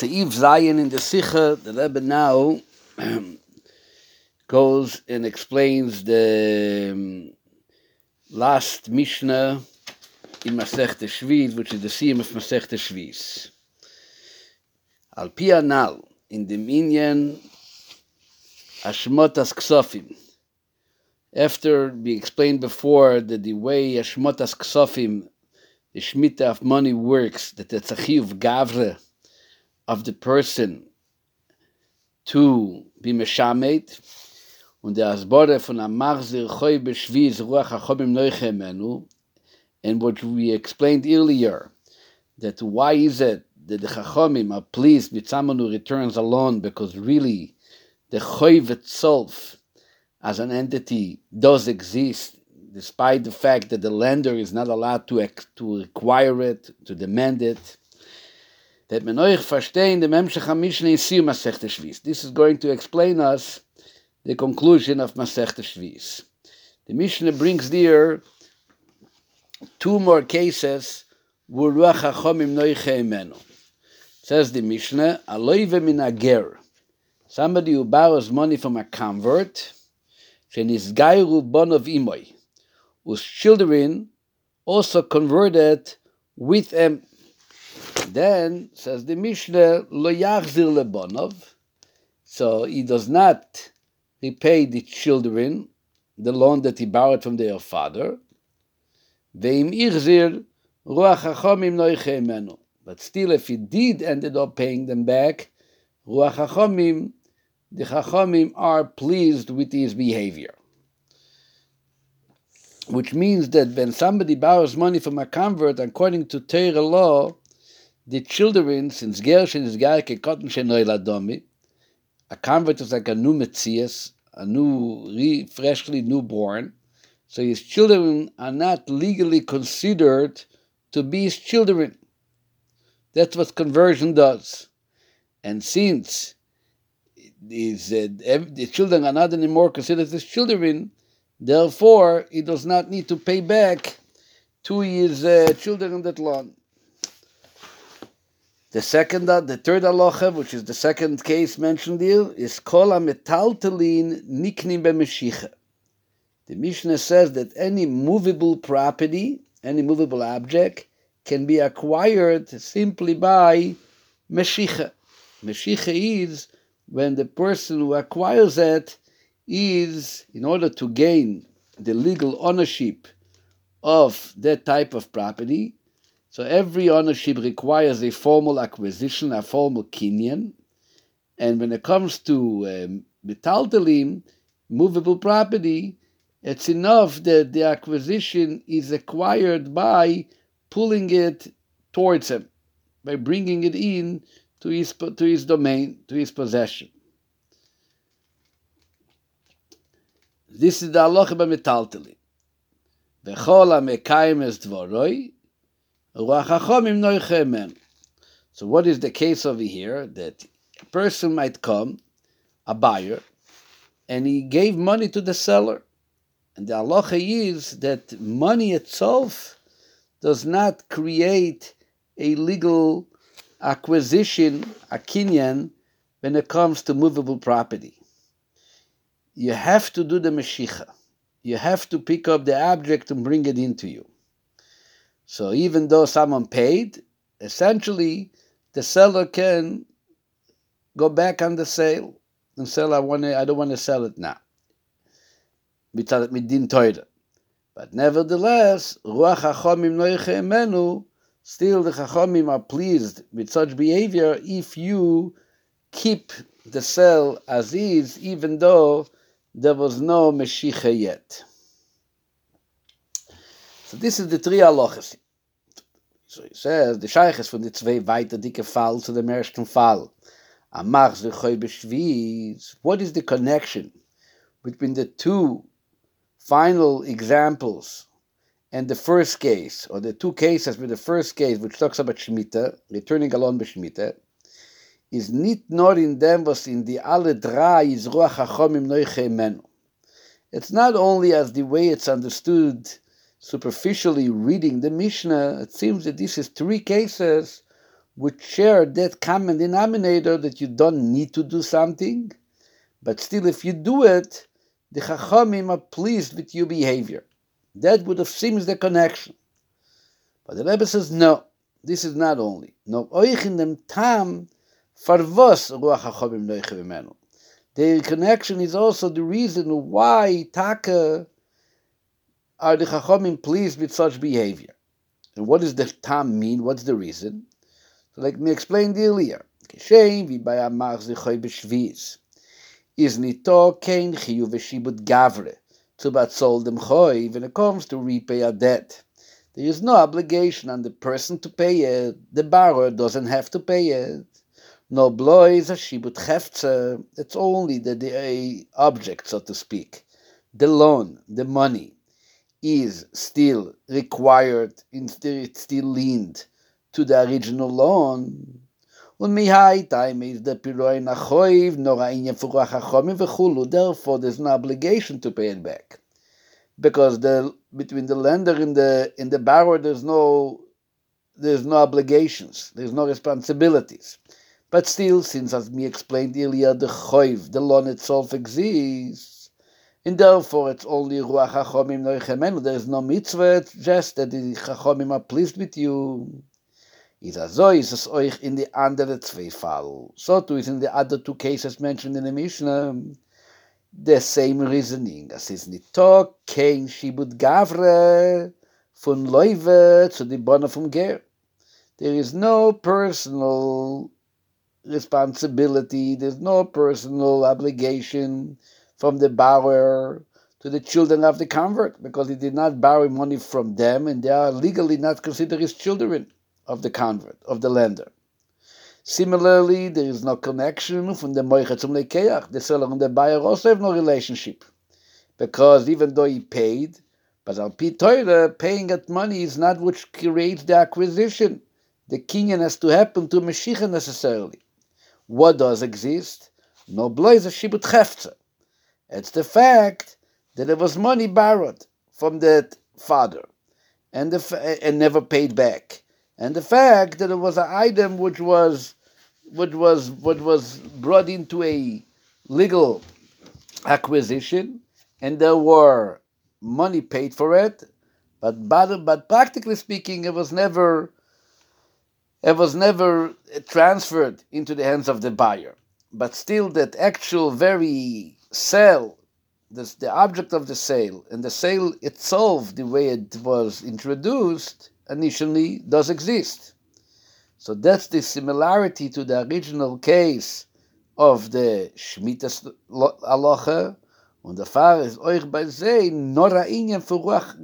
Seif Zion in the Sikha, the Rebbe now goes and explains the um, last Mishnah in Masech Shviz, which is the Siyam of Masech Shviz. Al Pia Nal, in the Minyan Ashmotas Ksofim. After we explained before that the way Ashmotas Ksofim, the Shemitah of money works, that the Tzachiv Gavre of the person to be Meshamet, und der Asbore von am Machzir Choy Beshviz Ruach HaChomim Noiche Menu, and what we explained earlier, that why is it that the Chachomim are pleased with someone who returns alone, because really the Choyv itself, as an entity, does exist, despite the fact that the lender is not allowed to, to require it, to demand it. That menoich verstehen the Memshech HaMishnah in Siyum Masechta Shviz. This is going to explain us the conclusion of Masechta Shviz. The Mishnah brings there two more cases where Ruach HaChomim noiche imenu. Says the Mishnah, Aloive min ager. Somebody who borrows money from a convert, shenisgairu bon of imoy, whose children also converted with him. Then, says the Mishnah, lo yachzir lebonov, so he does not repay the children the loan that he borrowed from their father. Veim ichzir ruach. But still, if he did ended up paying them back, ruach hachomim, the hachomim are pleased with his behavior. Which means that when somebody borrows money from a convert, according to Torah law, the children, since Gershon is Garke Cotton Shenoy Ladomi, a convert is like a new Metzias, a new, re, freshly newborn, so his children are not legally considered to be his children. That's what conversion does. And since these, uh, the children are not anymore considered his children, therefore he does not need to pay back to his uh, children that loan. The second, uh, the third halacha, which is the second case mentioned here, is kol metaltalin niknim b'meshicha. The Mishnah says that any movable property, any movable object, can be acquired simply by meshicha. Meshicha is when the person who acquires it is, in order to gain the legal ownership of that type of property, so every ownership requires a formal acquisition, a formal kinyan. And when it comes to um, metaltalim, movable property, it's enough that the acquisition is acquired by pulling it towards him, by bringing it in to his, to his domain, to his possession. This is the halacha by metaltalim. V'chol ha-mekayim es dvoroi, so what is the case over here? That a person might come, a buyer, and he gave money to the seller. And the halacha is that money itself does not create a legal acquisition, a kinyan, when it comes to movable property. You have to do the meshicha. You have to pick up the object and bring it into you. So even though someone paid, essentially the seller can go back on the sale and sell. I want I don't want to sell it now. But nevertheless, ruach. Still, the chachomim are pleased with such behavior if you keep the sale as is, even though there was no meshicha yet. So this is the three halachas. So he says, the shaykh is from the zwei weiter dicke Fall to the ersten Fall. Amach zechoy b'shviz. What is the connection between the two final examples and the first case, or the two cases with the first case, which talks about Shemitah, returning alone b'Shemitah, is nit nor in them was in the alle drei is ruach hachomim noiche. It's not only as the way it's understood superficially reading the Mishnah, it seems that this is three cases which share that common denominator that you don't need to do something, but still, if you do it, the Chachamim are pleased with your behavior. That would have seems the connection. But the Rebbe says, no, this is not only. No, dem Tam, farvos Ruach. The connection is also the reason why Taka are the Chachamim pleased with such behavior. And what does the Tam mean? What's the reason? So let me explain earlier. Kishem vi by amach zichoy b'shviz. Is nito kein chiyu v'shibut gavre to batzol dem choy when it comes to repay a debt. There is no obligation on the person to pay it. The borrower doesn't have to pay it. No blois a shibut. It's only the, the object, so to speak. The loan, the money, is still required, it's still leaned to the original loan. Therefore, there's no obligation to pay it back. Because the between the lender and the in the borrower, there's no there's no obligations, there's no responsibilities. But still, since as me explained earlier, the choiv, the loan itself exists, and therefore it's only ruach hachomim noichem There is no mitzvah, it's just that the chachomim are pleased with you. Is so is es euch in the andere zwei. So too is in the other two cases mentioned in the Mishnah. The same reasoning. Es ist nicht kein shibud gavre von Leuwe zu die Bonne vom Ger. There is no personal responsibility, there's no personal obligation from the borrower to the children of the convert because he did not borrow money from them and they are legally not considered his children of the convert, of the lender. Similarly, there is no connection from the Moicha zum Lekeach. The seller and the buyer also have no relationship because even though he paid, but al Torah, paying that money is not what creates the acquisition. The kinyan has to happen to Mashiach necessarily. What does exist? No a shibut chefze. It's the fact that it was money borrowed from that father and, the, and never paid back. And the fact that it was an item which was which was what was brought into a legal acquisition and there were money paid for it, but but, but practically speaking it was never it was never transferred into the hands of the buyer. But still, that actual very sale, this, the object of the sale, and the sale itself, the way it was introduced initially, does exist. So that's the similarity to the original case of the Shemitah Und der Fahrer ist euch bei See, nur ein Ingen für Ruach.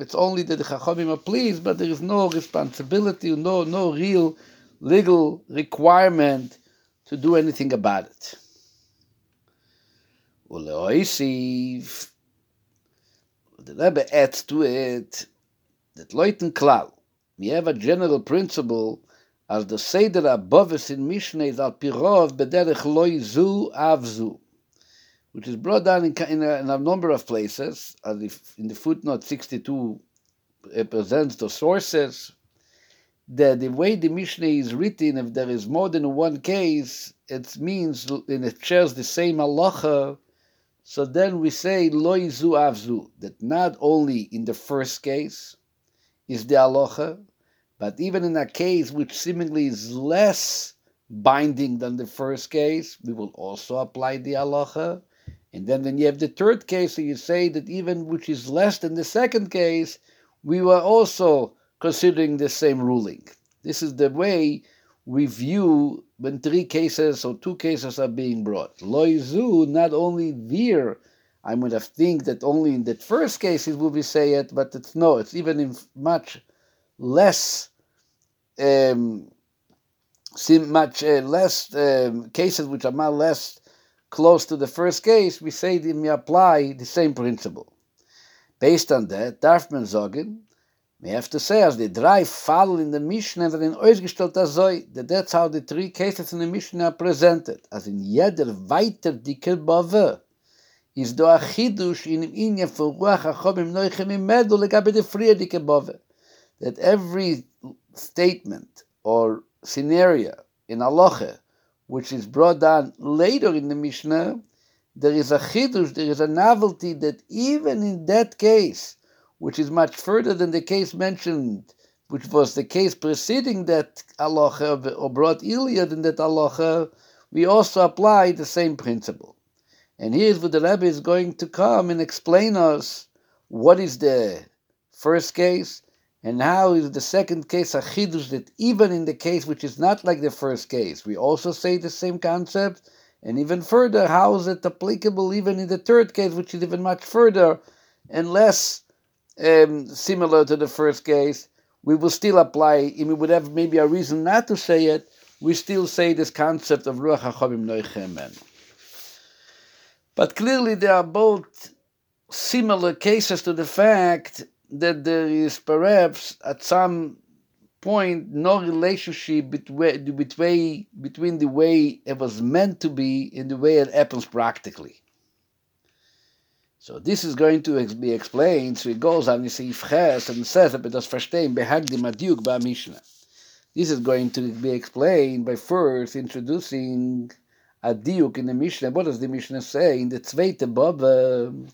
It's only that the HaChomim are pleased, but there is no responsibility, no, no real legal requirement to do anything about it. Uleoisiv, the Rebbe adds to it, that Leuten Klal, we have a general principle as the Seder above us in Mishnah is al pirov bederech loy zu avzu which is brought down in, in, a, in a, number of places. As if in the footnote 62 it presents the sources. That the way the Mishnah is written, if there is more than one case, it means and it shares the same halacha. So then we say lo izu avzu that not only in the first case is the halacha, but even in a case which seemingly is less binding than the first case, we will also apply the halacha. And then when you have the third case, so you say that even which is less than the second case, we were also considering the same ruling. This is the way we view when three cases or two cases are being brought. Loizu, not only there, I would have think that only in that first case it will be say it, but it's no, it's even in much less um, much uh, less um, cases which are much less close to the first case, we say that we apply the same principle. Based on that, darf man sagen, we have to say, as the drei fall in the Mishnah that in ausgestellt azoi, that that's how the three cases in the Mishnah are presented, as in jeder weiter dicke Bove, is do a chidush in inyan for ruach hachom im noichem im medu legabe de frie dicke Bove, that every statement or scenario in Aloche, which is brought down later in the Mishnah, there is a chidush, there is a novelty that even in that case, which is much further than the case mentioned, which was the case preceding that aloha or brought earlier than that aloha, we also apply the same principle. And here's where the Rebbe is going to come and explain us what is the first case and how is the second case a chidush that even in the case which is not like the first case, we also say the same concept and even further, how is it applicable even in the third case, which is even much further and less um, similar to the first case? We will still apply, if we would have maybe a reason not to say it, we still say this concept of Ruach HaChomim Noichemen. But clearly, there are both similar cases to the fact that there is perhaps at some point no relationship between, between, between the way it was meant to be and the way it happens practically. So this is going to be explained. So it goes on, you see, Ches, and says, aber das verstehen, behagdim adiuk ba Mishnah. This is going to be explained by first introducing a diuk in the Mishnah. What does the Mishnah say? In the zweite Baba, um,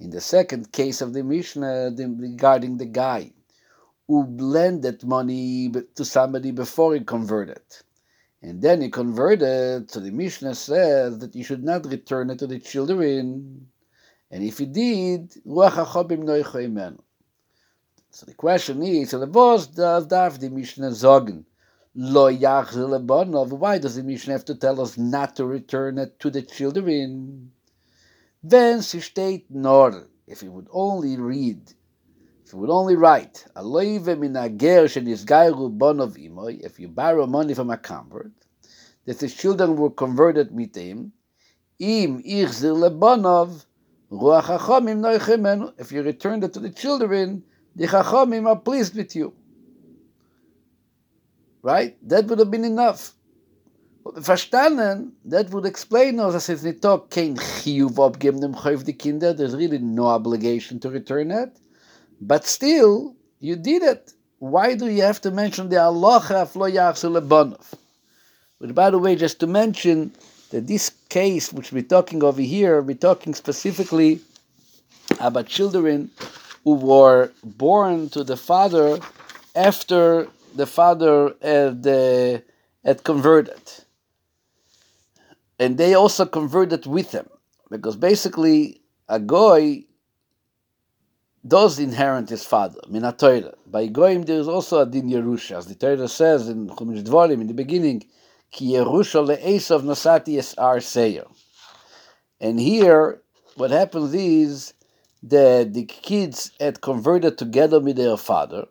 in the second case of the Mishnah regarding the guy who lended money to somebody before he converted. And then he converted, so the Mishnah says that you should not return it to the children. And if he did, so the question is, was does darf the Mishnah sagen? Lo Why does the Mishnah have to tell us not to return it to the children? Then she steht nor, if he would only read if he would only write, if you borrow money from a convert, that the children were converted with him, im if you return it to the children, the chachamim are pleased with you. Right? That would have been enough. but, Verstanden, that would explain us, as it's nicht kein chiyuv abgeben dem Chayv Kinder, there's really no obligation to return it. But still, you did it. Why do you have to mention the halacha of lo lebonov? But by the way, just to mention that this case, which we're talking over here, we're talking specifically about children who were born to the father after the father had, uh, had converted. And they also converted with him. Because basically, a goy does inherit his father, min By Goyim, there is also a din Yerusha, as the Torah says in Chumash Dvarim in the beginning, ki Yerusha le'esav nasati es ar seir. And here, what happens is that the kids had converted together with their father,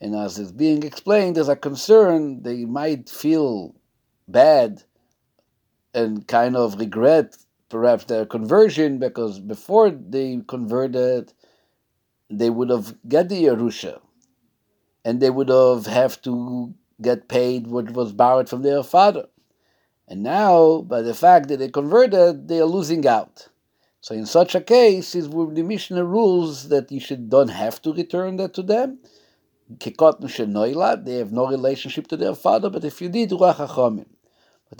and as is being explained, there's a concern they might feel bad and kind of regret perhaps their conversion because before they converted, they would have got the Yerusha, and they would have have to get paid what was borrowed from their father. And now, by the fact that they converted, they are losing out. So in such a case, is where the Mishnah rules that you should don't have to return that to them. They have no relationship to their father, but if you did, But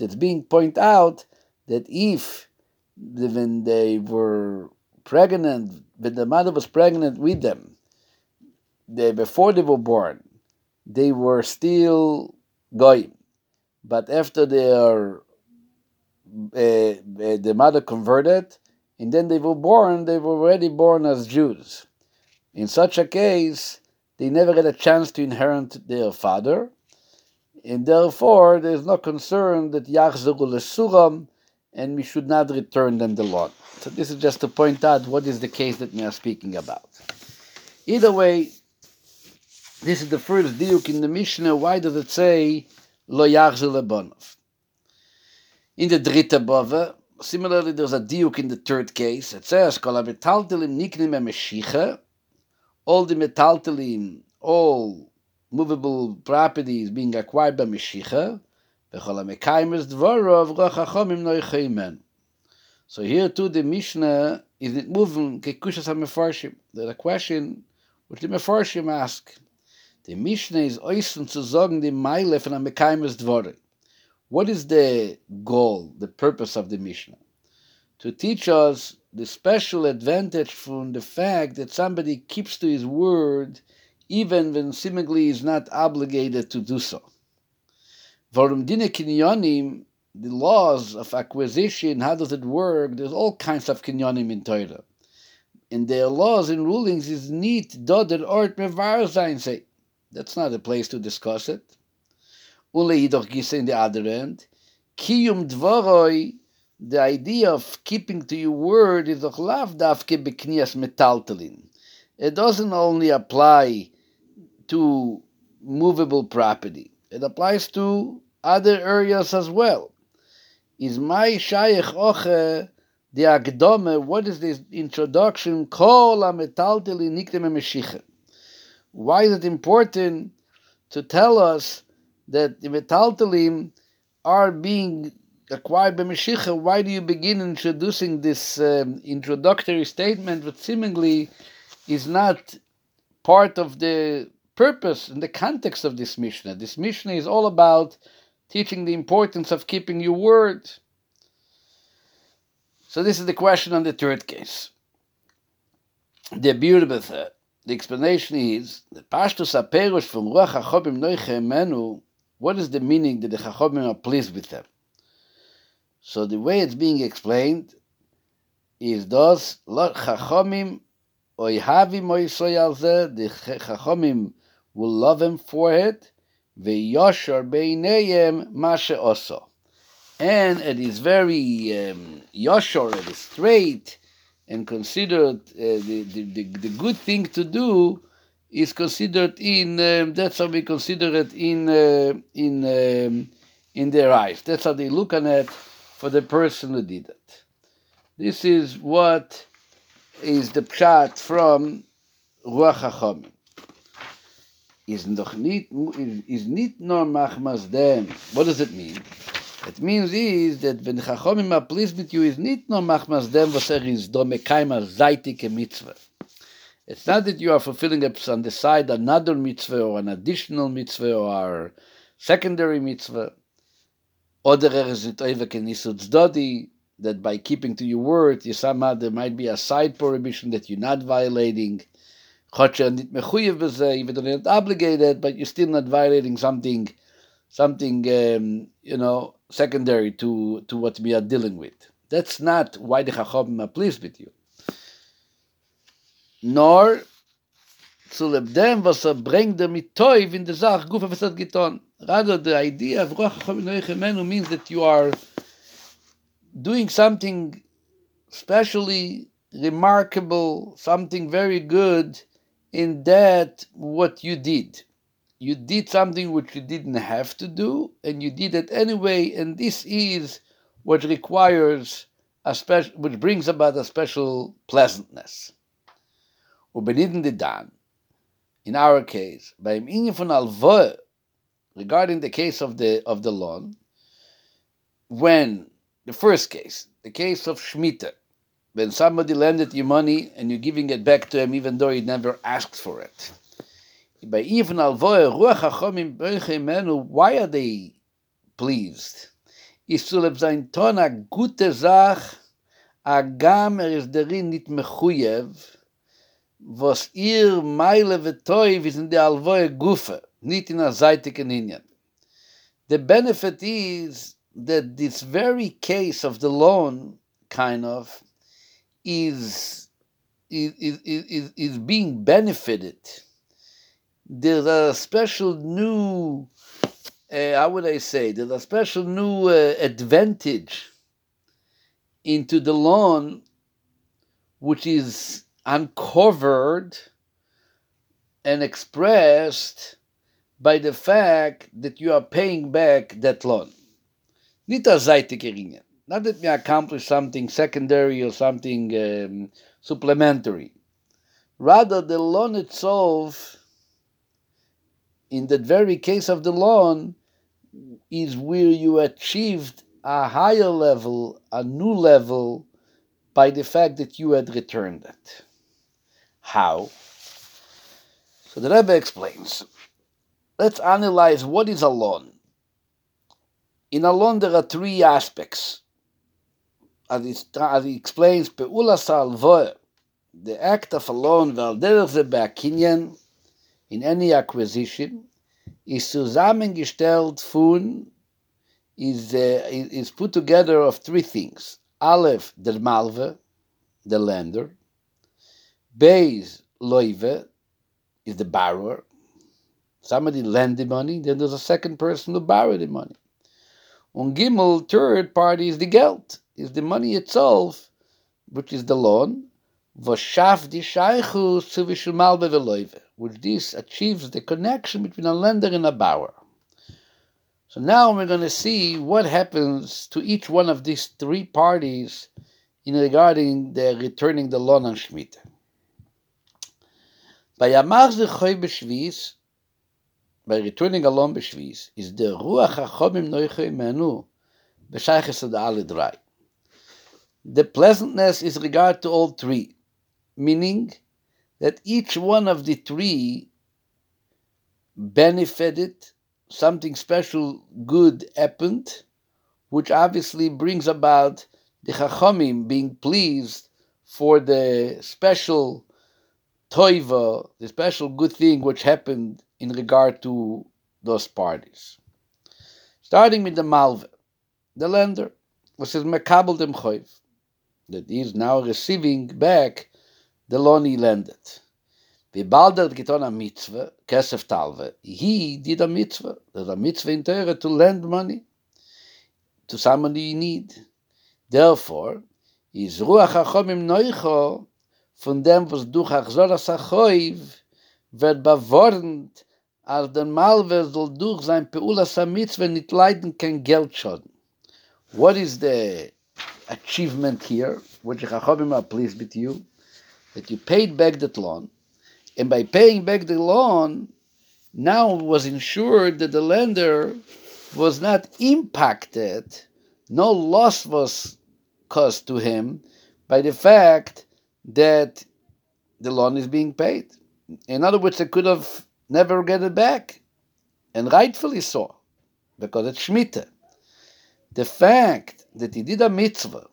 it's being pointed out that if when they were pregnant, when the mother was pregnant with them, they, before they were born, they were still going. But after their uh, uh, the mother converted, and then they were born, they were already born as Jews. In such a case, they never had a chance to inherit their father, and therefore there is no concern that Yachzeru Lesuram, and we should not return them the lot. So this is just to point out what is the case that we are speaking about. Either way, this is the first diuk in the Mishnah. Why does it say lo yachzu lebonov? In the dritte bove, similarly, there's a diuk in the third case. It says kol metaltelim niknim meshicha. All the metaltelim, all movable properties being acquired by meshicha. V'chol mekaymes dvorov rochachomim noicheimen. So here too the Mishnah is moving kekushas hamefarshim. There's a question which the mefarshim ask. The Mishnah is oisen zu sagen die Meile von einem Dvore. What is the goal, the purpose of the Mishnah? To teach us the special advantage from the fact that somebody keeps to his word even when seemingly is not obligated to do so. Varum dine kinyonim, the laws of acquisition, how does it work? There's all kinds of kinyonim in Torah. And their laws and rulings is neat dodder ort mevar sein say. That's not a place to discuss it. Ule jedoch gisse in the other end. Kiyum dvoroi, the idea of keeping to your word is doch lav davke beknias metaltelin. It doesn't only apply to movable property. It applies to other areas as well. Is my shayach oche the agdome, what is this introduction? Kol ha-metaltelin nikdeme meshiche. Why is it important to tell us that the metaltalim are being acquired by meshicha? Why do you begin introducing this um, introductory statement, which seemingly is not part of the purpose and the context of this Mishnah? This Mishnah is all about teaching the importance of keeping your word. So this is the question on the third case. The beautiful third the explanation is the Pashtus Aperush from Ruach HaChomim Noiche Menu, what is the meaning that the Chachomim are pleased with them? So the way it's being explained is thus, Chachomim Oihavim Oisoy the Chachomim will love him for it, Ve'yoshar Beineyem Mashe Oso. And it is very um, Yoshor, it is straight, and considered uh, the, the, the, the, good thing to do is considered in um, that's how we consider it in uh, in um, in their eyes. That's how they look on it for the person who did it. This is what is the pshat from Ruach HaChomim. Is noch nicht is nicht machmas dem. What does it mean? It means is that when Chachomim are pleased with you is not no machmas dem was er is do mekaima zaitike mitzvah. It's not that you are fulfilling on the side another mitzvah or an additional mitzvah or a secondary mitzvah. Oder er is it dodi that by keeping to your word, you somehow there might be a side prohibition that you're not violating. Even though you're not obligated, but you're still not violating something, something um, you know secondary to, to what we are dealing with. That's not why the Chacham are pleased with you. Nor zu lebdem, was er bringt er mit Toiv in Gufa was hat getan. Rather, the idea of Ruach Menu means that you are doing something specially remarkable, something very good in that what you did you did something which you didn't have to do, and you did it anyway, and this is what requires a special, which brings about a special pleasantness. in our case, by regarding the case of the of the loan, when the first case, the case of Shemitah, when somebody lended you money and you're giving it back to him even though he never asked for it by even alvoy ruach hachomim menu, why are they pleased? Is zu leb sein ton a gute Sach, a gam er is derin nit mechuyev, was ihr meile vetoy wie sind der alvoy gufe, nit in a zeitigen Inyan. The benefit is that this very case of the loan, kind of, is, is, is, is, is being benefited there's a special new, uh, how would I say, there's a special new uh, advantage into the loan which is uncovered and expressed by the fact that you are paying back that loan. Not that we accomplish something secondary or something um, supplementary. Rather, the loan itself in that very case of the loan is where you achieved a higher level, a new level, by the fact that you had returned it. How? So the Rebbe explains. let's analyze what is a loan. In a loan, there are three aspects. As as he explains, the act of a loan, in any acquisition, is zusammengestellt von, is, uh, is put together of three things. Aleph, der Malve, the lender. Beis, Loive, is the borrower. Somebody lend the money, then there's a second person who borrowed the money. On Gimel, third party is the geld, is the money itself, which is the loan. Vashaf di shaychu malve veloive, which this achieves the connection between a lender and a borrower. So now we're going to see what happens to each one of these three parties in regarding the returning the loan on Shemitah. By by returning a loan B'Shvis, is the Ruach HaChomim Noichoy Menu B'Shayches Ad Alidrai. The pleasantness is regard to all three, meaning that each one of the three benefited something special good happened, which obviously brings about the Chachamim being pleased for the special toiva, the special good thing which happened in regard to those parties. Starting with the Malve, the lender, which is Mekabel dem Choiv, that he is now receiving back de loni landet bi balder dat geton a mitzwe kesef talve hi di a mitzwe dat da mitzwe in teure to lend money to someone you need therefore is ruach hachom im neucho von dem was du hachzor as achoiv wird bewornt als der Malwe soll durch sein Peula Samitz, wenn nicht leiden kein Geld schaden. What is the achievement here? Would you have him, please, with you? That you paid back that loan, and by paying back the loan, now was ensured that the lender was not impacted, no loss was caused to him by the fact that the loan is being paid. In other words, they could have never get it back, and rightfully so, because it's Shemitah. The fact that he did a mitzvah,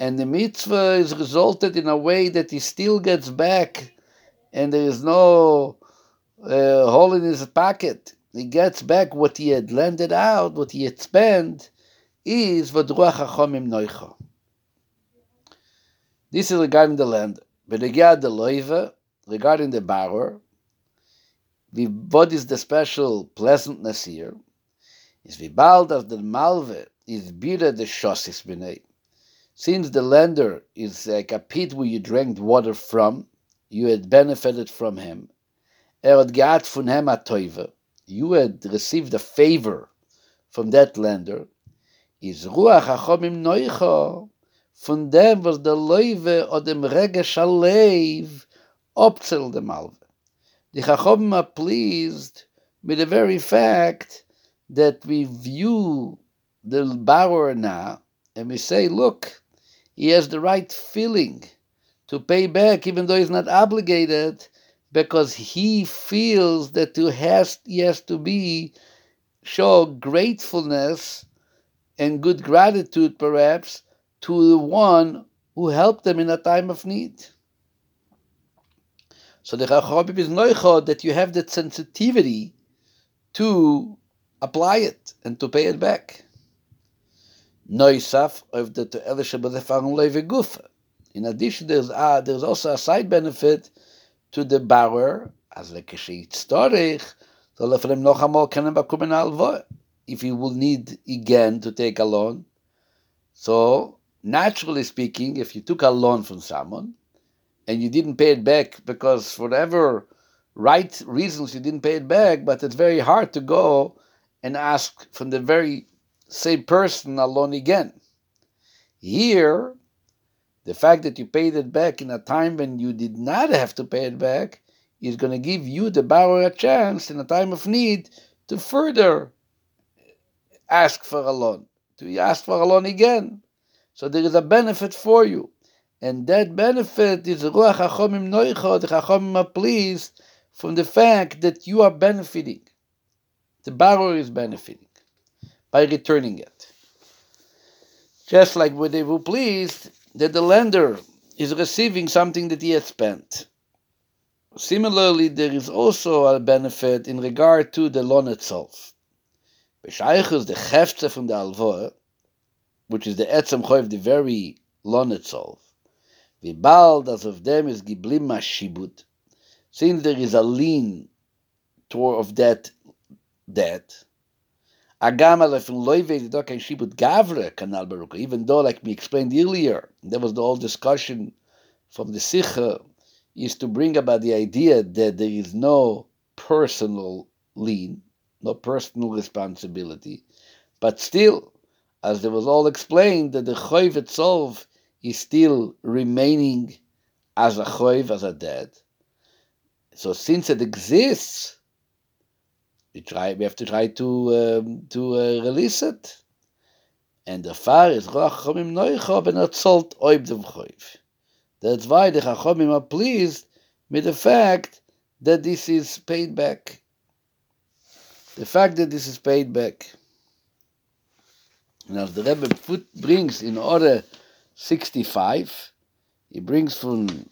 and the mitzvah is resulted in a way that he still gets back and there is no uh, hole in his pocket. He gets back what he had lended out, what he had spent, is v'druach hachomim noicha. This is regarding the land. Benegad the loiva, regarding the borrower, what is the special pleasantness here? Is vibald of the malve is bira the shosis b'nei. Since the lender is like a pit where you drank water from, you had benefited from him. Er You had received a favor from that lender. Is ruach hachomim noicha. Von dem was der Leuwe oder dem Regesh Alev opzel dem Alve. The Chachomim are pleased with the very fact that we view the borrower now and we say, look, he has the right feeling to pay back, even though he's not obligated, because he feels that to has he has to be show gratefulness and good gratitude, perhaps, to the one who helped them in a time of need. So the Chachamim is noichod that you have that sensitivity to apply it and to pay it back. Noisaf of the to Elisha B'Lefarun Leve Gufa. In addition, there's, uh, there's also a side benefit to the borrower, as like storich, if he will need again to take a loan. So, naturally speaking, if you took a loan from someone and you didn't pay it back because for whatever right reasons you didn't pay it back, but it's very hard to go and ask from the very same person a loan again. Here, the fact that you paid it back in a time when you did not have to pay it back is going to give you, the borrower, a chance in a time of need to further ask for a loan, to ask for a loan again. So there is a benefit for you. And that benefit is Ruach HaChomim Noicha, the HaChomim are pleased from the fact that you are benefiting. The borrower is benefiting by returning it. Just like with they were pleased that the lender is receiving something that he has spent. Similarly, there is also a benefit in regard to the loan itself. Beshaychus, the cheftze from the alvoa, which is the etzem choiv, the very loan itself. Vibald, as of them is giblim mashibut, since there is a lien toward of that debt, Even though, like we explained earlier, there was the whole discussion from the Sikha is to bring about the idea that there is no personal lien, no personal responsibility, but still, as there was all explained, that the choiv itself is still remaining as a choiv, as a dead. So since it exists, we try we have to try to um, to uh, release it. And the far is rachomim noicha ben atzolt oib dem that's why the rachomim are pleased with the fact that this is paid back. The fact that this is paid back. Now the rebbe put, brings in order 65 he brings from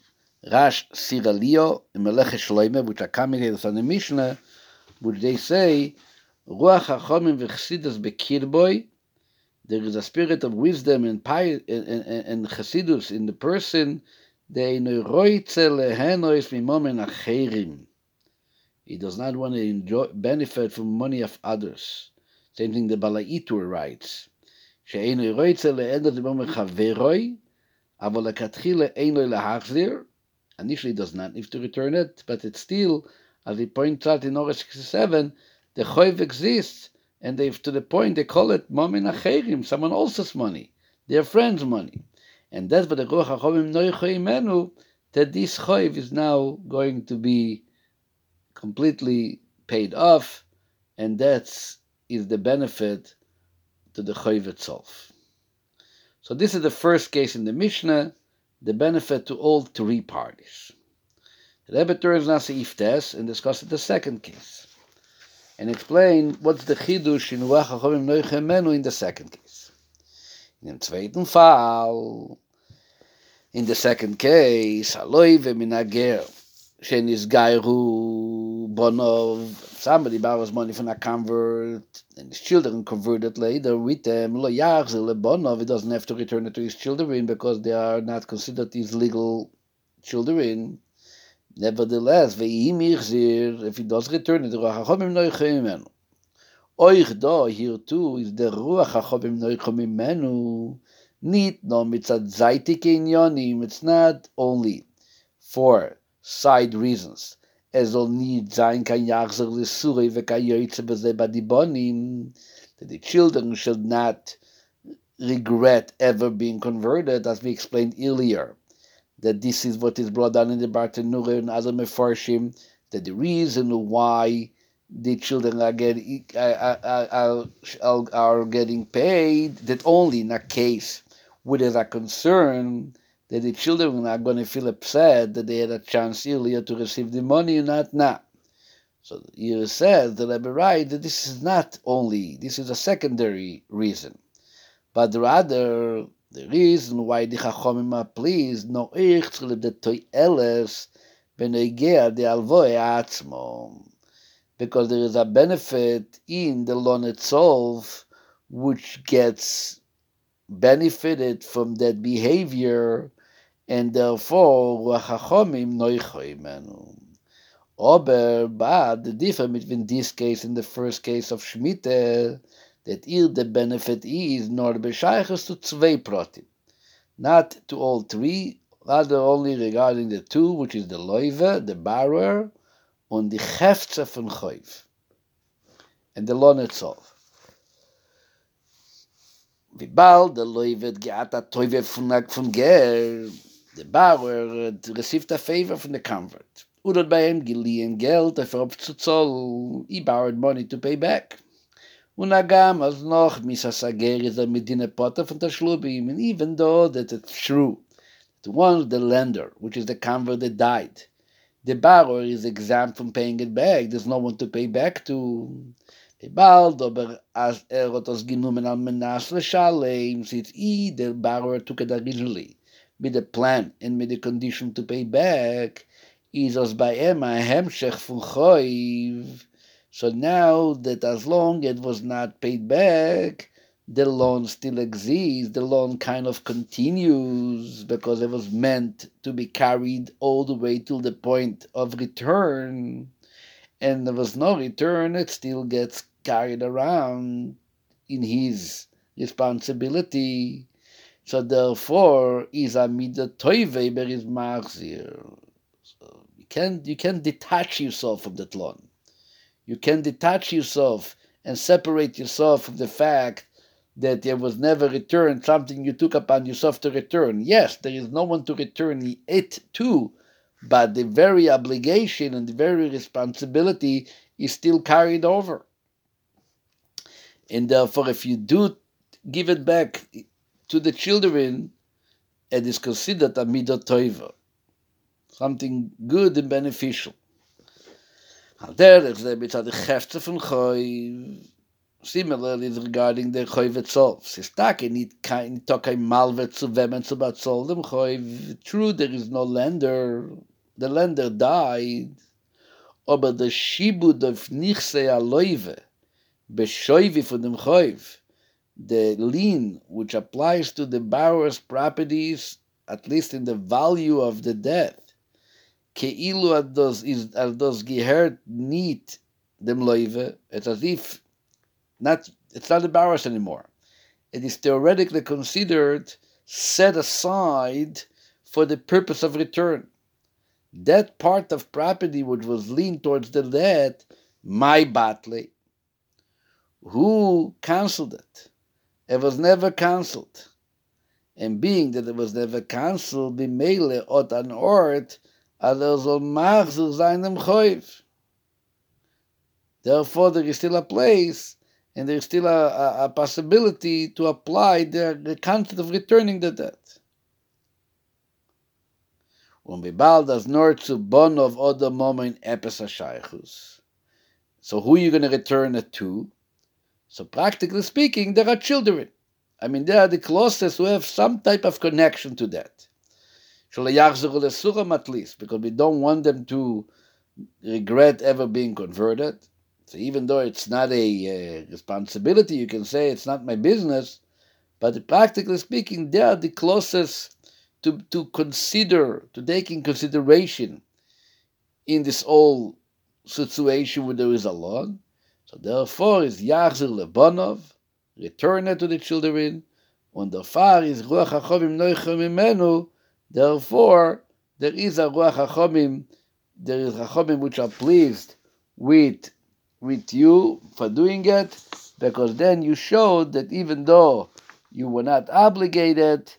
Rash Sirilio in Melech which are commentators on the Mishnah, which they say, Ruach HaChomim v'chsidus bekirboy, there is a spirit of wisdom and, pi- and, and, and chassidus in the person, he does not want to enjoy benefit from money of others. Same thing the Balaitur writes. Initially does not need to return it, but it's still as he points out in Orah 67, the choiv exists, and they to the point they call it momin acherim, someone else's money, their friend's money. And that's what the Ruach HaChomim Noichoimenu, that this choiv is now going to be completely paid off, and that's is the benefit to the choiv itself. So this is the first case in the Mishnah, the benefit to all three parties. Rebbe turns now to Iftes and discusses the second case and explain what's the chidush in Ruach HaChomim in the second case. In the zweiten Fall, in the second case, Aloi ve'minager, shenis gairu bonov, somebody borrows money from a convert, and his children converted later with them, lo yachzer le bonov, he doesn't have to return it to his children because they are not considered his legal children. Nevertheless, if he does return it, Ruach HaChomim noichim imenu. Oich do, here too, is the Ruach HaChomim noichim imenu, nit no mitzad zaitik inyonim, it's not only for side reasons, as all need zayin kan yachzer l'surei v'kan yoytze b'zeh badibonim, that the children should not regret ever being converted, as we explained earlier that this is what is brought down in the Bartanura and other Mefarshim, that the reason why the children are getting are, are, are, getting paid that only in a case where there's a concern that the children are going to feel upset that they had a chance earlier to receive the money and not now. So here says the Rebbe right that this is not only this is a secondary reason, but rather the reason why the Chachomim are pleased, no ich the toiles benegea the alvoe atzmo. Because there is a benefit in the loan itself which gets benefited from that behavior and therefore Chachomim noichoimenu. Aber, but the difference between this case and the first case of Shemitah that ihr the benefit is nor bescheiches to zwei protim, not to all three, rather only regarding the two, which is the loive, the borrower, and the heftze von choiv, and the loan itself. Wie bald der loive geat a toive von, von ger, the borrower received a favor from the convert. Oder bei ihm geliehen Geld, er zu zoll, he borrowed money to pay back. Und agam noch mis a is a medina von der shlubim, and even though that it's true, the one the lender, which is the convert that died, the borrower is exempt from paying it back. There's no one to pay back to. Bald aber as er hat das genommen al menas since he, the borrower, took it originally with the plan and with the condition to pay back, is as by em a hemshech fun choiv. So now that as long it was not paid back, the loan still exists, the loan kind of continues because it was meant to be carried all the way till the point of return and there was no return, it still gets carried around in his responsibility. So therefore, is a mida toive is marzir. You can't you can detach yourself from that loan. You can detach yourself and separate yourself from the fact that there was never returned something you took upon yourself to return. Yes, there is no one to return it to, but the very obligation and the very responsibility is still carried over. And therefore, if you do give it back to the children, it is considered a midah something good and beneficial. Similarly, regarding the choiv itself, sistake nit kein tokai malvet zu wem zu batzol dem choiv. True, there is no lender. The lender died, aber the shibud of nichse aloive, beshoivi von dem choiv, the lien which applies to the borrower's properties, at least in the value of the debt, keilu ados is ados gehert nit dem loive, it's as if not it's not borrower's anymore. It is theoretically considered set aside for the purpose of return. That part of property which was leaned towards the debt, my batle, who cancelled it? It was never cancelled. And being that it was never cancelled, bimele ot an ort, er soll machzir seinem choiv. Therefore, there is still a place and there's still a, a, a possibility to apply the, the concept of returning the debt. When we bald as nor to bon of other moment epis shaykhus. So who are you going to return it to? So practically speaking, there are children. I mean, they are the closest who have some type of connection to that. At least, because we don't want them to regret ever being converted. So even though it's not a uh, responsibility, you can say it's not my business, but practically speaking, they are the closest to, to consider, to take in consideration in this whole situation where there is a loan. So therefore is Yachzir Lebonov, return it to the children, and the far is Ruach HaChomim Noichim Imenu, therefore there is a Ruach HaChomim, there is HaChomim which are pleased with with you for doing it, because then you showed that even though you were not obligated,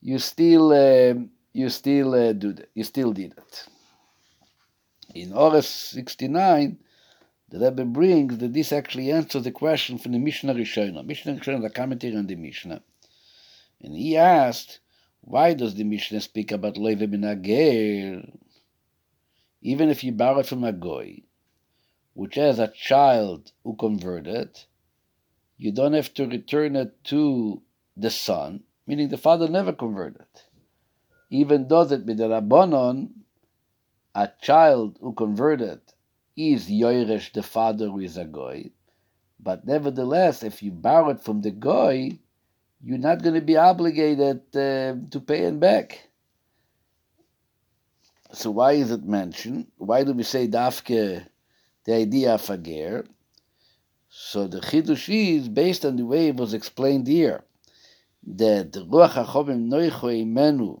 you still uh, you still uh, do that. You still did it. In Ores 69, the Rebbe brings that this actually answers the question from the Mishnah Rishona. Mishnah Rishona, the commentary on the Mishnah. And he asked, why does the Mishnah speak about Leve bin Even if you borrow from a goy, which has a child who converted, you don't have to return it to the son, meaning the father never converted. Even though that Rabbanon, a child who converted is Yoresh, the father who is a Goy, but nevertheless, if you borrow it from the Goy, you're not going to be obligated uh, to pay it back. So why is it mentioned? Why do we say Dafke the idea of a ger. So the chidush is based on the way it was explained here, that the ruach hachomim noicho imenu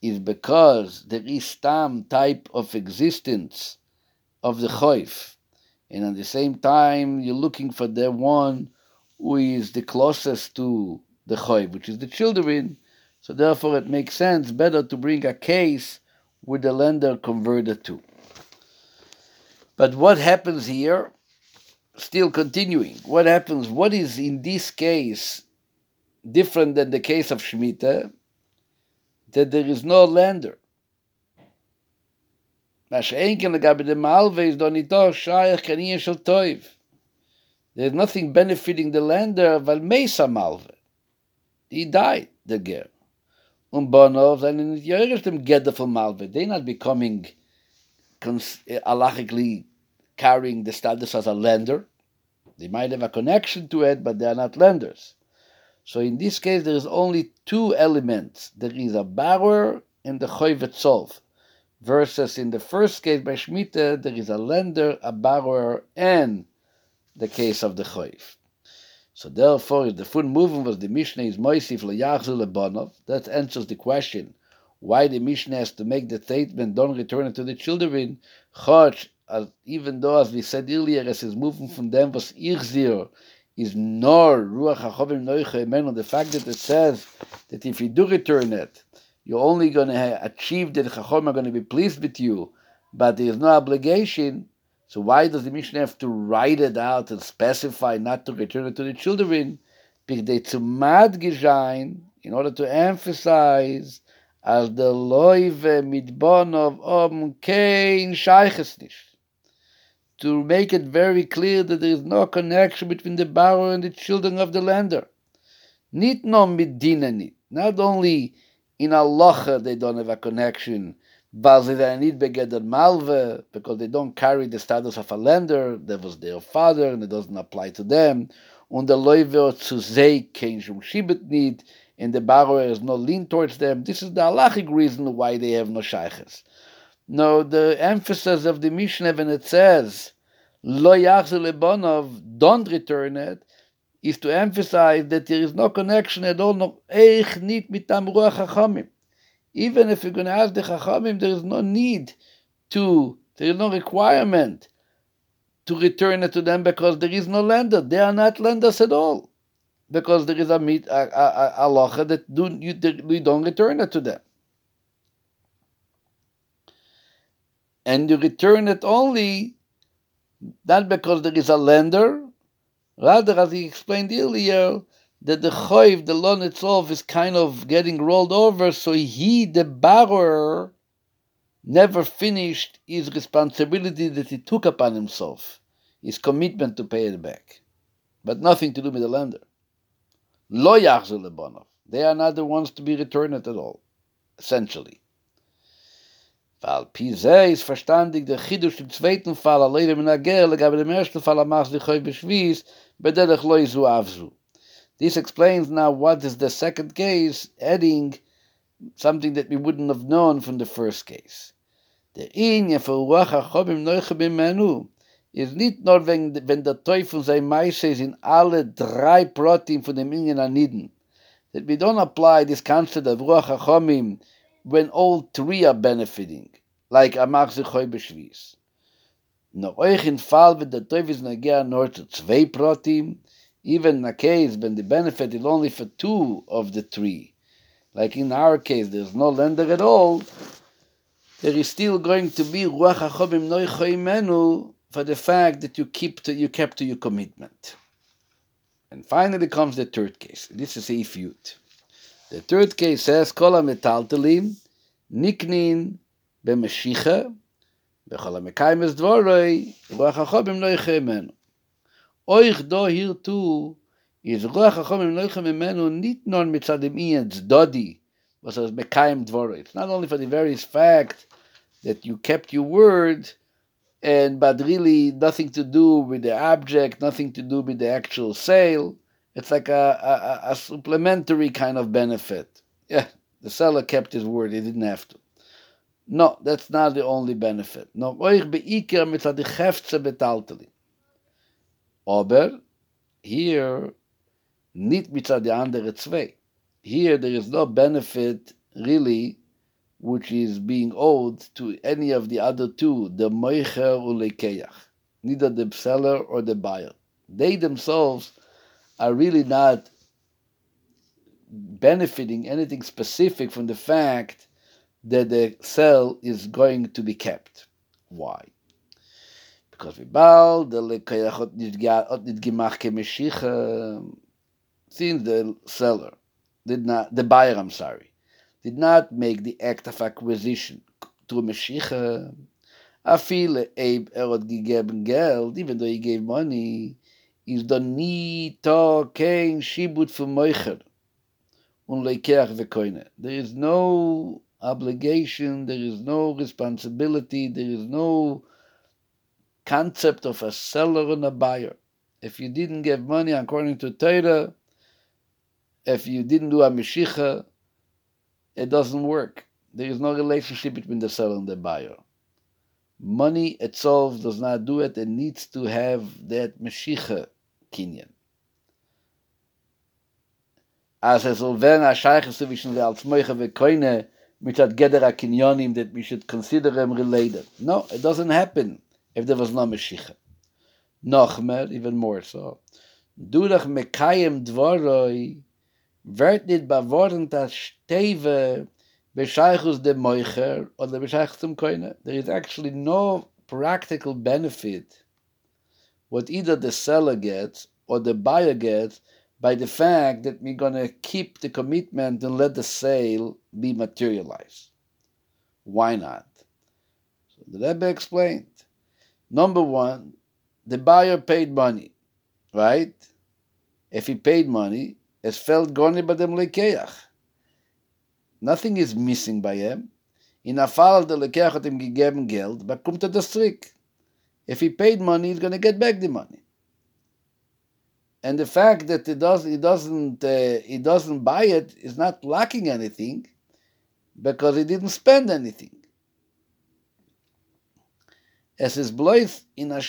is because there is some type of existence of the choif, and at the same time you're looking for the one who is the closest to the choif, which is the children. So therefore, it makes sense better to bring a case with the lender converted to. But what happens here? Still continuing. What happens? What is in this case different than the case of Shemitah? That there is no lender. The There's nothing benefiting the lender, Mesa Malve. He died, the ger. Bonov, and in the dem Gedder von Malve, they're not becoming eh, halachically carrying the status as a lender. They might have a connection to it, but they are not lenders. So in this case, there is only two elements. There is a borrower and the choiv itself. Versus in the first case by Shemitah, there is a lender, a borrower, and the case of the choiv. So therefore, if the full movement was the Mishnah is Moisif leYachzu leBonov, that answers the question why the Mishnah has to make the statement, don't return it to the children, Chorch, even though, as we said earlier, as his movement from them was Ichzir, is nor Ruach HaChomim Noicha Emenu, the fact that it says that if you do return it, you're only going to achieve that Chachom are going to be pleased with you, but there is no obligation. So why does the Mishnah have to write it out and specify not to return it to the children? In order to emphasize as the loive mitbon of om kein shayches To make it very clear that there is no connection between the borrower and the children of the lender. Nit no midinani. Not only in Allah they don't have a connection, because they don't carry the status of a lender. That was their father, and it doesn't apply to them. Kein need and the borrower has no lean towards them. This is the halachic reason why they have no shaykhs. No, the emphasis of the Mishnah when it says lo lebonov, don't return it, is to emphasize that there is no connection at all. No, ruach Even if you're going to ask the chachamim, there is no need to. There is no requirement to return it to them because there is no lender. They are not lenders at all because there is a meat a, a, a locha that do you we don't return it to them. And you return it only not because there is a lender, rather as he explained earlier, that the choiv, the loan itself, is kind of getting rolled over, so he, the borrower, never finished his responsibility that he took upon himself, his commitment to pay it back, but nothing to do with the lender. Lo. They are not the ones to be returned at all, essentially. Weil Pise ist verstandig der Chidush im zweiten Fall, a Leire min Ager, legabe dem ersten Fall amach sich hoi beschwies, bederech lo izu avzu. This explains now what is the second case, adding something that we wouldn't have known from the first case. The in ja verruach achobim neuche bimenu, is nicht nur wenn, wenn der Teufel sein Meise ist in alle drei Protein von dem Ingen Aniden. That we don't apply this concept of Ruach HaChomim when all three are benefiting, like Amach Zechoy Beshviz. No euch in Fall, wenn der Teufel ist nagear nur zu zwei Protein, even a case when the benefit is only for two of the three, like in our case, there's no lender at all, there is still going to be Ruach Menu, for the fact that you keep to, you kept to your commitment. And finally comes the third case. This is a ifyut. The third case says, Kol ha-metaltelim niknin b'meshicha v'chol ha-mekayim es dvoroi ruach ha-chobim lo Oich do too is ruach ha-chobim lo yiche imenu nit non mitzadim iyan zdodi was as mekayim dvoroi. It's not only for the various fact that you kept your word, and but really nothing to do with the object, nothing to do with the actual sale. It's like a, a, a supplementary kind of benefit. Yeah, the seller kept his word; he didn't have to. No, that's not the only benefit. No, euch beiker mit der Hefze. Aber here, nicht mit der andere zwei. Here there is no benefit really which is being owed to any of the other two, the Moicher Ulekeach, neither the seller or the buyer. They themselves are really not benefiting anything specific from the fact that the sale is going to be kept. Why? We bow, the Lekeach hat nicht gemacht ke since the seller did not, the buyer, I'm sorry, did not make the act of acquisition to a Mashiach. Afile Abe Erod gegeben Geld, even though he gave money, is da nie ta kein shibut für moicher und leikeach ve koine. There is no obligation, there is no responsibility, there is no concept of a seller and a buyer. If you didn't give money according to Torah, if you didn't do a Meshicha, it doesn't work. There is no relationship between the seller and the buyer. Money itself does not do it. It needs to have that Meshicha kinyan. As es soll a Scheiche zwischen der als Moiche ve Koine mit dat Gedera Kinyonim that we should consider them related. No, it doesn't happen if there was no Meshicha. Noch mehr, even more so. Durach mekayem dvoroi wird nicht beworren das Steve bescheichus dem Moicher oder bescheichus dem Koine. There is actually no practical benefit what either the seller gets or the buyer gets by the fact that we're going to keep the commitment and let the sale be materialized. Why not? So the Rebbe explained. Number one, the buyer paid money, right? If he paid money, fällt gar nicht bei Lekeach. Nothing is missing by him. In a Fall, der Lekeach Geld, bekommt er das zurück. If he paid money, he's going to get back the money. And the fact that he, does, he, doesn't, uh, he doesn't buy it is not lacking anything because he didn't spend anything. Es ist bloß in, a,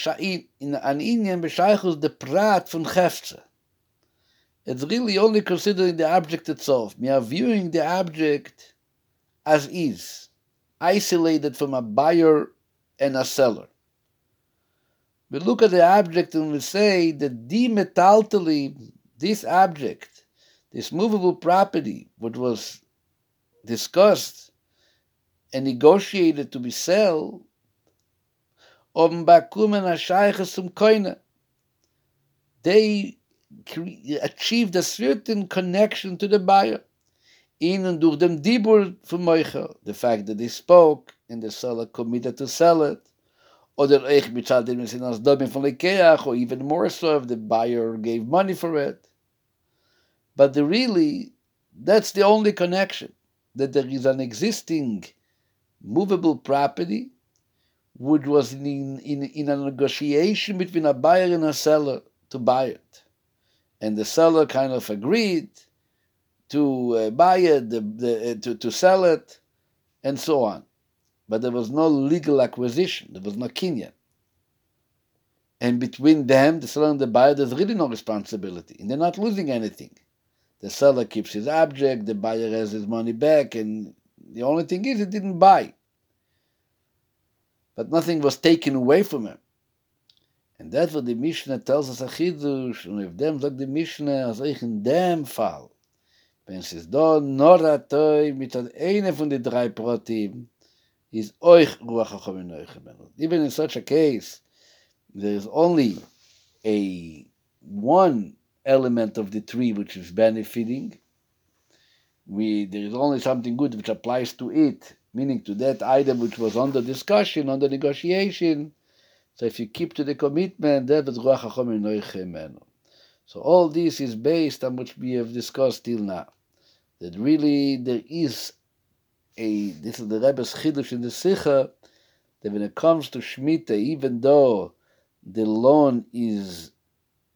in an Indien bescheichus de Prat von Hefze. It's really only considering the object itself. We are viewing the object as is, isolated from a buyer and a seller. We look at the object and we say that demetaltally, this object, this movable property, which was discussed and negotiated to be sold, um bakumen a shaykhs zum koine. They achieved a certain connection to the buyer. In and durch dem Dibur from Moicha, the fact that they spoke and the seller committed to sell it, oder ich bezahlt dem Sinn als Domin von Lekeach, or even more so if the buyer gave money for it. But the really, that's the only connection, that there is an existing movable property which was in, in, in a negotiation between a buyer and a seller to buy it and the seller kind of agreed to uh, buy it, the, the, uh, to, to sell it, and so on. But there was no legal acquisition, there was no kinyan. And between them, the seller and the buyer, there's really no responsibility, and they're not losing anything. The seller keeps his object, the buyer has his money back, and the only thing is he didn't buy. But nothing was taken away from him. And that's what the Mishnah tells us a chidush, and if them sagt the Mishnah, as ich in dem Fall, wenn es ist da nur a Toi mit an eine von den drei Protim, is euch Ruach HaChom in euch Even in such a case, there is only a one element of the tree which is benefiting, we there is only something good which applies to it, meaning to that item which was under discussion, under negotiation, so if you keep to the commitment. So all this is based on what we have discussed till now. That really there is a, this is the Rebbe's Chidush in the Sikha, that when it comes to Shemitah, even though the loan is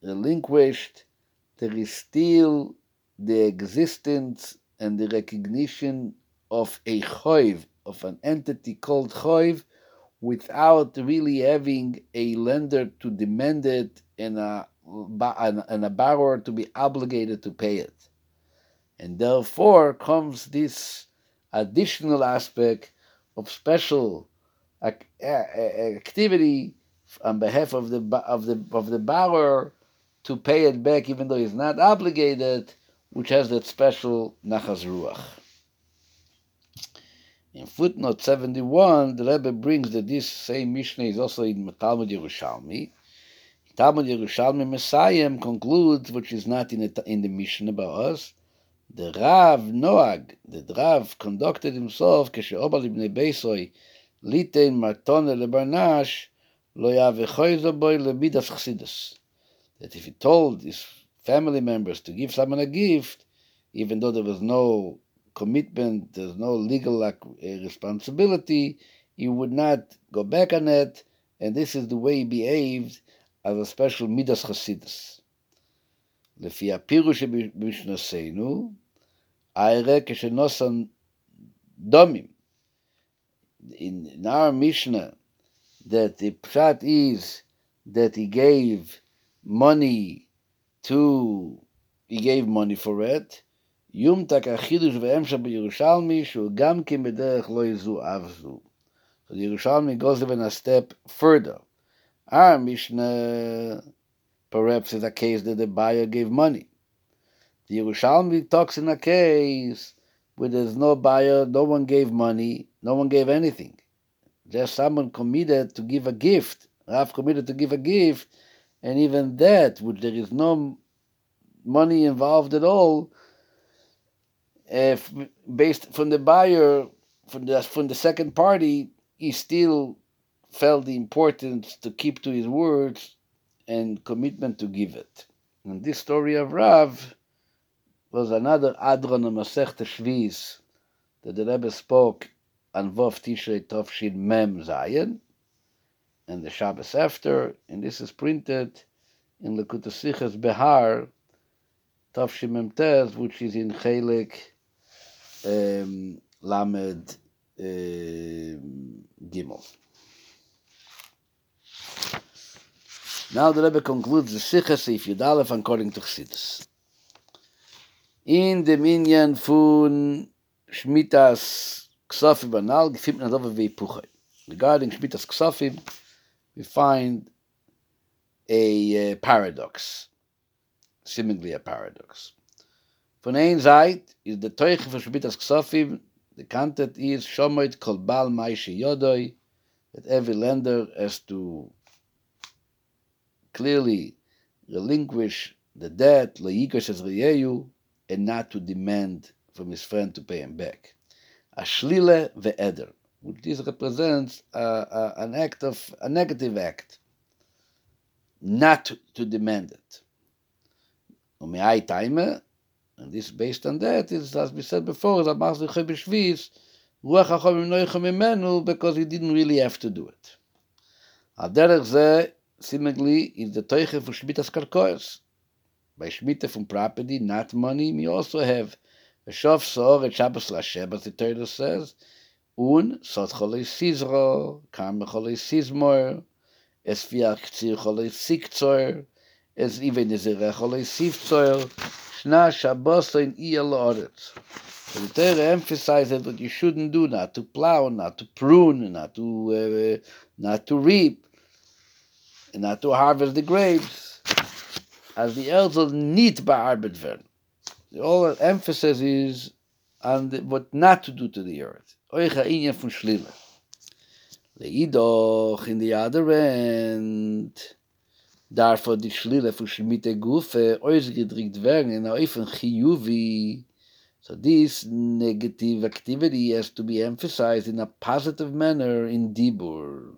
relinquished, there is still the existence and the recognition of a choiv, of an entity called choiv, without really having a lender to demand it and a, and a borrower to be obligated to pay it. And therefore comes this additional aspect of special activity on behalf of the of the of the borrower to pay it back, even though he's not obligated, which has that special nachas ruach. In footnote 71, the Rebbe brings that this same Mishnah is also in Talmud Yerushalmi. Talmud Yerushalmi Messiah concludes, which is not in the, in the Mishnah about us, the Rav Noag, the Rav conducted himself, כשאובר לבני ביסוי, ליתן מרתונה לברנש, לא יהווה חויזו בוי למידס חסידס. that if he told his family members to give someone a gift, even though there was no commitment, there's no legal uh, responsibility, he would not go back on it, and this is the way he behaved as a special midas chasidus. לפי הפירוש שבמשנתנו, הירא כשנוסן דומים. In, in our Mishnah, that the pshat is that he gave money to, he gave money for it, יום תק החידוש והמשך בירושלמי, שהוא גם כן בדרך לא יזו אף זו. So the Yerushalmi goes even a step further. Our Mishnah perhaps is a case that the buyer gave money. The Yerushalmi talks in a case where there's no buyer, no one gave money, no one gave anything. Just someone committed to give a gift. Rav committed to give a gift, and even that, which there is no money involved at all, if based from the buyer, from the from the second party, he still felt the importance to keep to his words and commitment to give it. And this story of Rav was another Adron Masech Shviz that the Rebbe spoke on Vov Tishrei Tovshin Mem Zayin, and the Shabbos after, and this is printed in Lekut Sichas Behar, Tovshin Mem Tez, which is in Chelik um, Lamed um, Gimel. Now the Rebbe concludes the Sikha Seif Yudalef according to Chassidus. In the Minyan fun Shmitas Ksofim Banal gefim Nadova Veipuchay. Regarding Shmitas Ksofim, we find a uh, paradox, seemingly a paradox. Von ein Zeit is the Teuche for Shmitas Ksofim, the content is Shomoit Kol Bal Maishi Yodoi, that every lender has to clearly relinquish the debt, and not to demand from his friend to pay him back. Ashlile ve'eder, which this represents uh, an act of a negative act, not to demand it. Timer, and this based on that is, as we said before, because he didn't really have to do it seemingly is the teiche for Shmitas Karkois. By Shmita from property, not money, we also have a Shof Sor et Shabbos Lashem, as the Torah says, un sot cholei Sizro, kam cholei Sizmor, es fiach tzir cholei Sikzor, es even is a cholei Sivzor, Shabbos in Iyal Oretz. So the Torah emphasizes that you shouldn't do, not to plow, not to prune, not to, uh, not to reap, not to harvest the grapes, as the Elzel need bearbeitet werden. The whole emphasis is on the, what not to do to the earth. Oicha inyan. Leidoch, in the other end, daarvoor die Schlille von Schmitte Gufe ausgedrückt werden in der Eufen Chiyuvi. So this negative activity has to be emphasized in a positive manner in Dibur.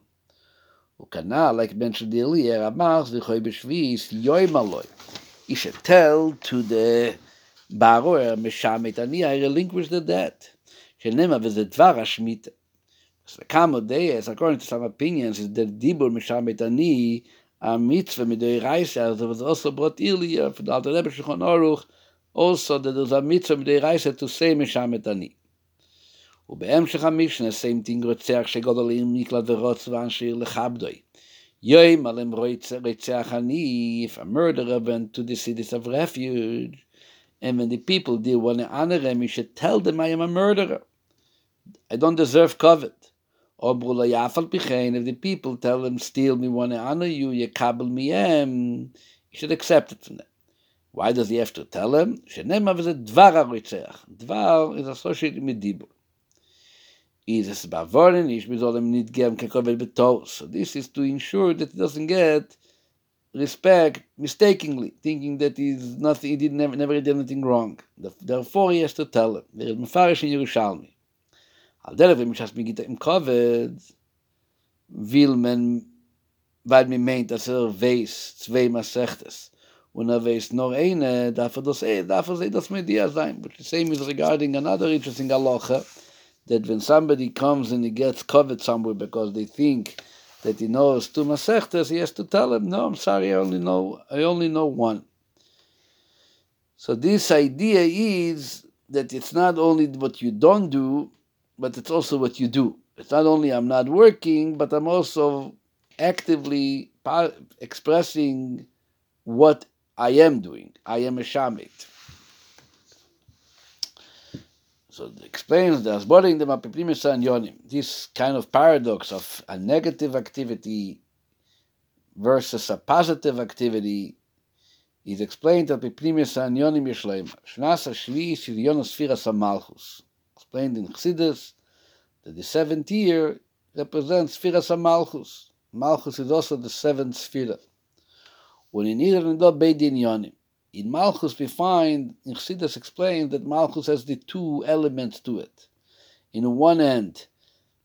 וכנ"ל, like mentioned earlier, אמר, זה חוי בשביס, יוי מלוי. You should tell to the borrower, משמת אני, I relinquish the debt. שנאמר, וזה דבר השמיטה. So the Kamodeus, according to some opinions, is that Dibur Mishamet Ani, a mitzvah midei Reise, there was also brought earlier, for the Alter Rebbe Shulchan Aruch, also that there's a mitzvah midei Reise to say Mishamet Ani. ובהמשך המשנה, same thing רוצח שגודל עם נקלט ורוץ ואנשיר לכבדוי. יום עליהם רוצח אני, if a murderer went to the cities of refuge, and when the people did want to honor him, you should tell them I am a murderer. I don't deserve covet. if the people tell them, steal me, want to honor you, you kabel me em, you should accept it from them. Why does he have to tell them? Shenema a dvar ha Dvar is associated with dibur. Is es soll ihm nicht geben kein kovel betos so this is to ensure that he doesn't get respect mistakenly thinking that he's nothing he didn't never, never did anything wrong. Therefore he has to tell him there is mafarish in Yerushalmi al der wenn mich has mir git im kovel will man weil mir meint, dass er weiß, zwei Masechtes, und er weiß nur eine, darf das sehen, darf er dass mir die sein. But the same is regarding another interesting halacha, that when somebody comes and he gets covered somewhere because they think that he knows two Masechtes, he has to tell him, no, I'm sorry, I only know, I only know one. So this idea is that it's not only what you don't do, but it's also what you do. It's not only I'm not working, but I'm also actively expressing what I am doing. I am a shamit. So it explains the Asboring the Mapiprimis and Yonim. This kind of paradox of a negative activity versus a positive activity is explained that Piprimis and Yonim Yishleim. Shnas Shvi Shiryon Sfiras Malchus. Explained in Chassidus that the seventh year represents Sfiras Malchus. Malchus is also the seventh Sfira. When in Iran Beidin Yonim. In Malchus we find, in Chassidus explained that Malchus has the two elements to it. In one end,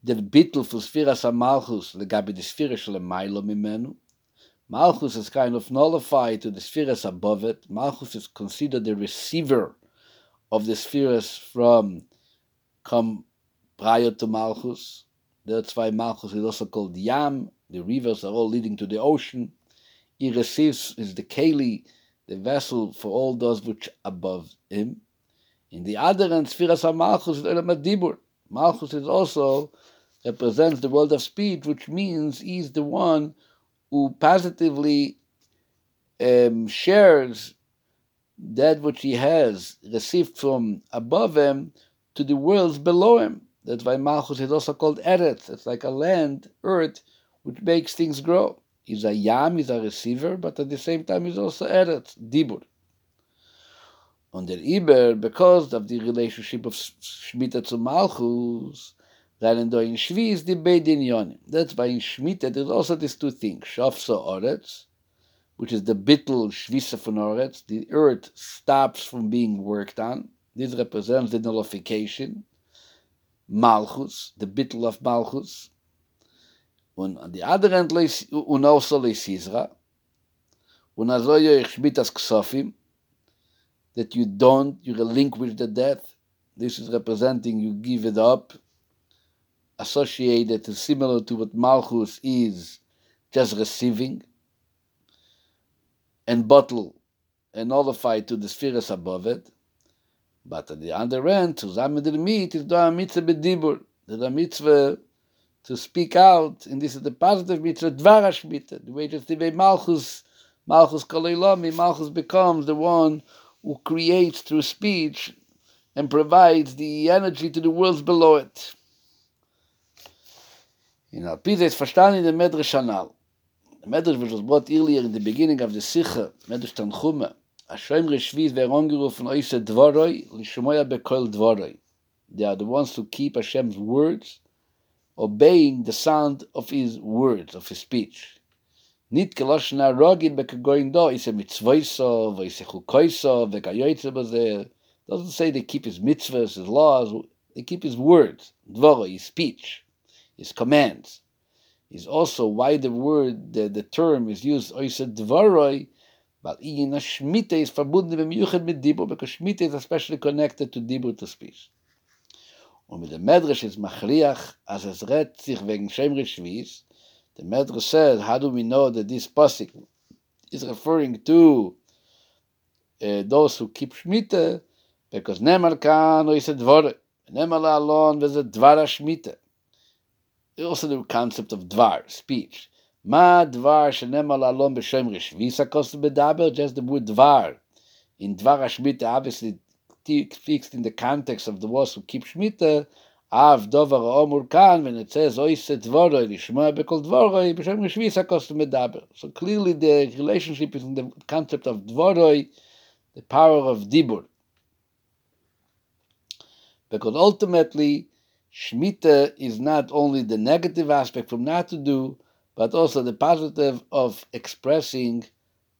the bittel for Sfiras Malchus, the gabi the Sfira shel Mailo Mimenu, Malchus is kind of nullified to the spheres above it. Malchus is considered the receiver of the spheres from come prior to Malchus. That's why Malchus is also called Yam. The rivers are all leading to the ocean. He receives is the Keli, the vessel for all those which above him. In the other end, of Malchus is Elam Malchus is also represents the world of speech, which means he's the one who positively um, shares that which he has received from above him to the worlds below him. That's why Malchus is also called Eretz. It's like a land, earth, which makes things grow. He's a Yam, he's a receiver, but at the same time he's also Eretz, Dibur. On the Iber, because of the relationship of Shemitah to Malchus, Während in Shvi is the Beidin Yonim. That's why in Shemitah there's also these two things. Shafsa Oretz, which is the bittul Shvisa von Oretz. The earth stops from being worked on. This represents the nullification. Malchus, the bittul of Malchus. And on the other hand, and also Leisizra. Ich Shmitas Ksofim, that you don't, you relinquish the death. This is representing you give it up associated to similar to what Malchus is just receiving and bottle and nullify to the spheres above it. But at the other end, to Zamed meat is a mitzvah bedibur. A mitzvah to speak out, and this is the positive mitzvah, dvarash mitzvah, the way just the Malchus, Malchus Kaleilami, Malchus becomes the one who creates through speech and provides the energy to the worlds below it. In Alpiza is verstanden in the Medrash Anal. The Medrash which was brought earlier in the beginning of the Sikha, Medrash Tanchume, Hashem Reshviz were angerufen oise dvoroi, lishomoya bekol dvoroi. They are the ones who keep Hashem's words, obeying the sound of his words, of his speech. Nit keloshna rogin bekagoyin do, ise mitzvoiso, voise chukoiso, vekayoytze bazer. Doesn't say they keep his mitzvahs, his laws, they keep his words, dvoroi, his speech. his commands. Is also why the word, the, the term is used, oise dvaroi, but in a shmita is verbunden mit yuchet mit dibur, because shmita is especially connected to dibur to speech. Und mit dem Medrash is machriach, as es redt sich wegen Shemri Shviz, the Medrash says, how do we know that this pasuk is referring to uh, those who keep shmita, because nemar kan oise dvaroi, nemar la alon, veze dvara shmita. also the concept of dvar, speech. Ma dvar shenemal alon b'shem rishvisa kost bedaber, just the word dvar. In dvar HaShmita, obviously, speaks in the context of the ones who keep Shmita, Av dover omur kan, when it says, oise dvoroi, lishmoa bekol dvoroi, b'shem rishvisa kost bedaber. So clearly the relationship is in the concept of dvoroi, the power of dibur. Because ultimately, Shmita is not only the negative aspect from not to do, but also the positive of expressing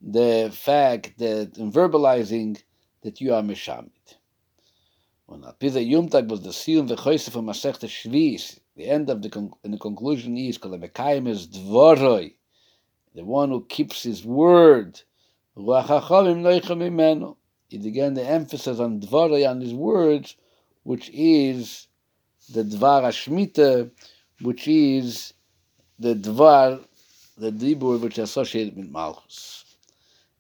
the fact that and verbalizing that you are Mishamit. When Alpiza Yumtag was the Siyum V'choyse from Masechta Shvis, the end of the, con- the conclusion is, Kol HaMekayim is Dvoroi, the one who keeps his word. It again the emphasis on dvarei on his words, which is the dvar ashmita, which is the dvar, the dibur which is associated with malchus.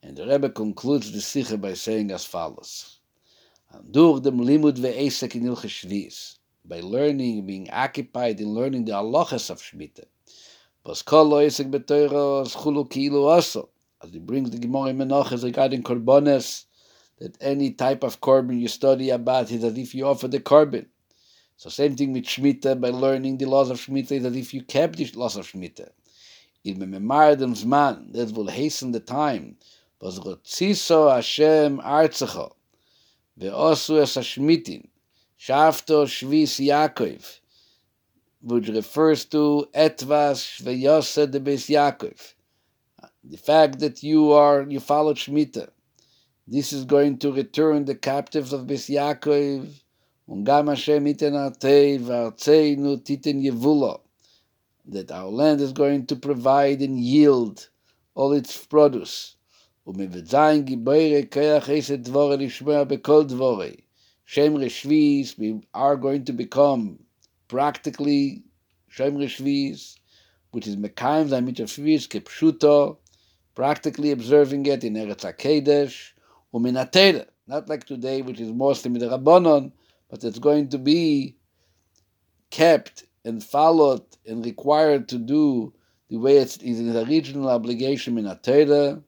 And the Rebbe concludes the sikha by saying as follows: Durch dem limud ve'esek in by learning, being occupied in learning the halachas of shmita. Was kol lo esek betoiro schulu also. As he brings the Gemara Menachas regarding korbanes, that any type of korban you study about is as if you offer the korban. So same thing with Shemitah, by learning the laws of Shemitah, that if you kept the laws of Shemitah. That will hasten the time. Was shvis which refers to etvas ve'yosed de bes Yaakov. The fact that you are, you followed Shemitah, this is going to return the captives of Bes Yaakov, Ungam Hashem iten artei v'artzeinu titen yevulo, that our land is going to provide and yield all its produce. ומבצעים גיבורי כיח עשת דבורי לשמוע בכל דבורי. Shem Reshvis, we are going to become practically Shem Reshvis, which is Mekayim Zamit Shvis, Kepshuto, practically observing it in Eretz HaKedesh, uminatera, not like today, which is mostly with the Rabbanon, but it's going to be kept and followed and required to do the way it's in the original obligation in Atera,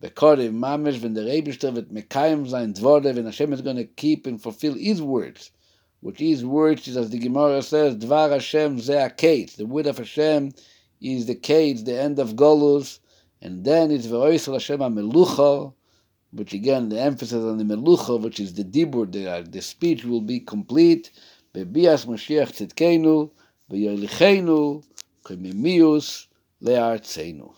Bekorev Mamesh, when the Rebishter with Mekayim Zayin Dvore, when Hashem is going to keep and fulfill His words, which His words is, as the Gemara says, Dvar Hashem Zeh HaKetz, the word of Hashem is the Ketz, the end of Golus, and then it's Ve'oisel Hashem HaMelucha, which again the emphasis on the melucha, which is the dibur, the, uh, the speech will be complete. Bebias Mashiach tzedkenu, v'yolichenu, kemimius le'artzenu.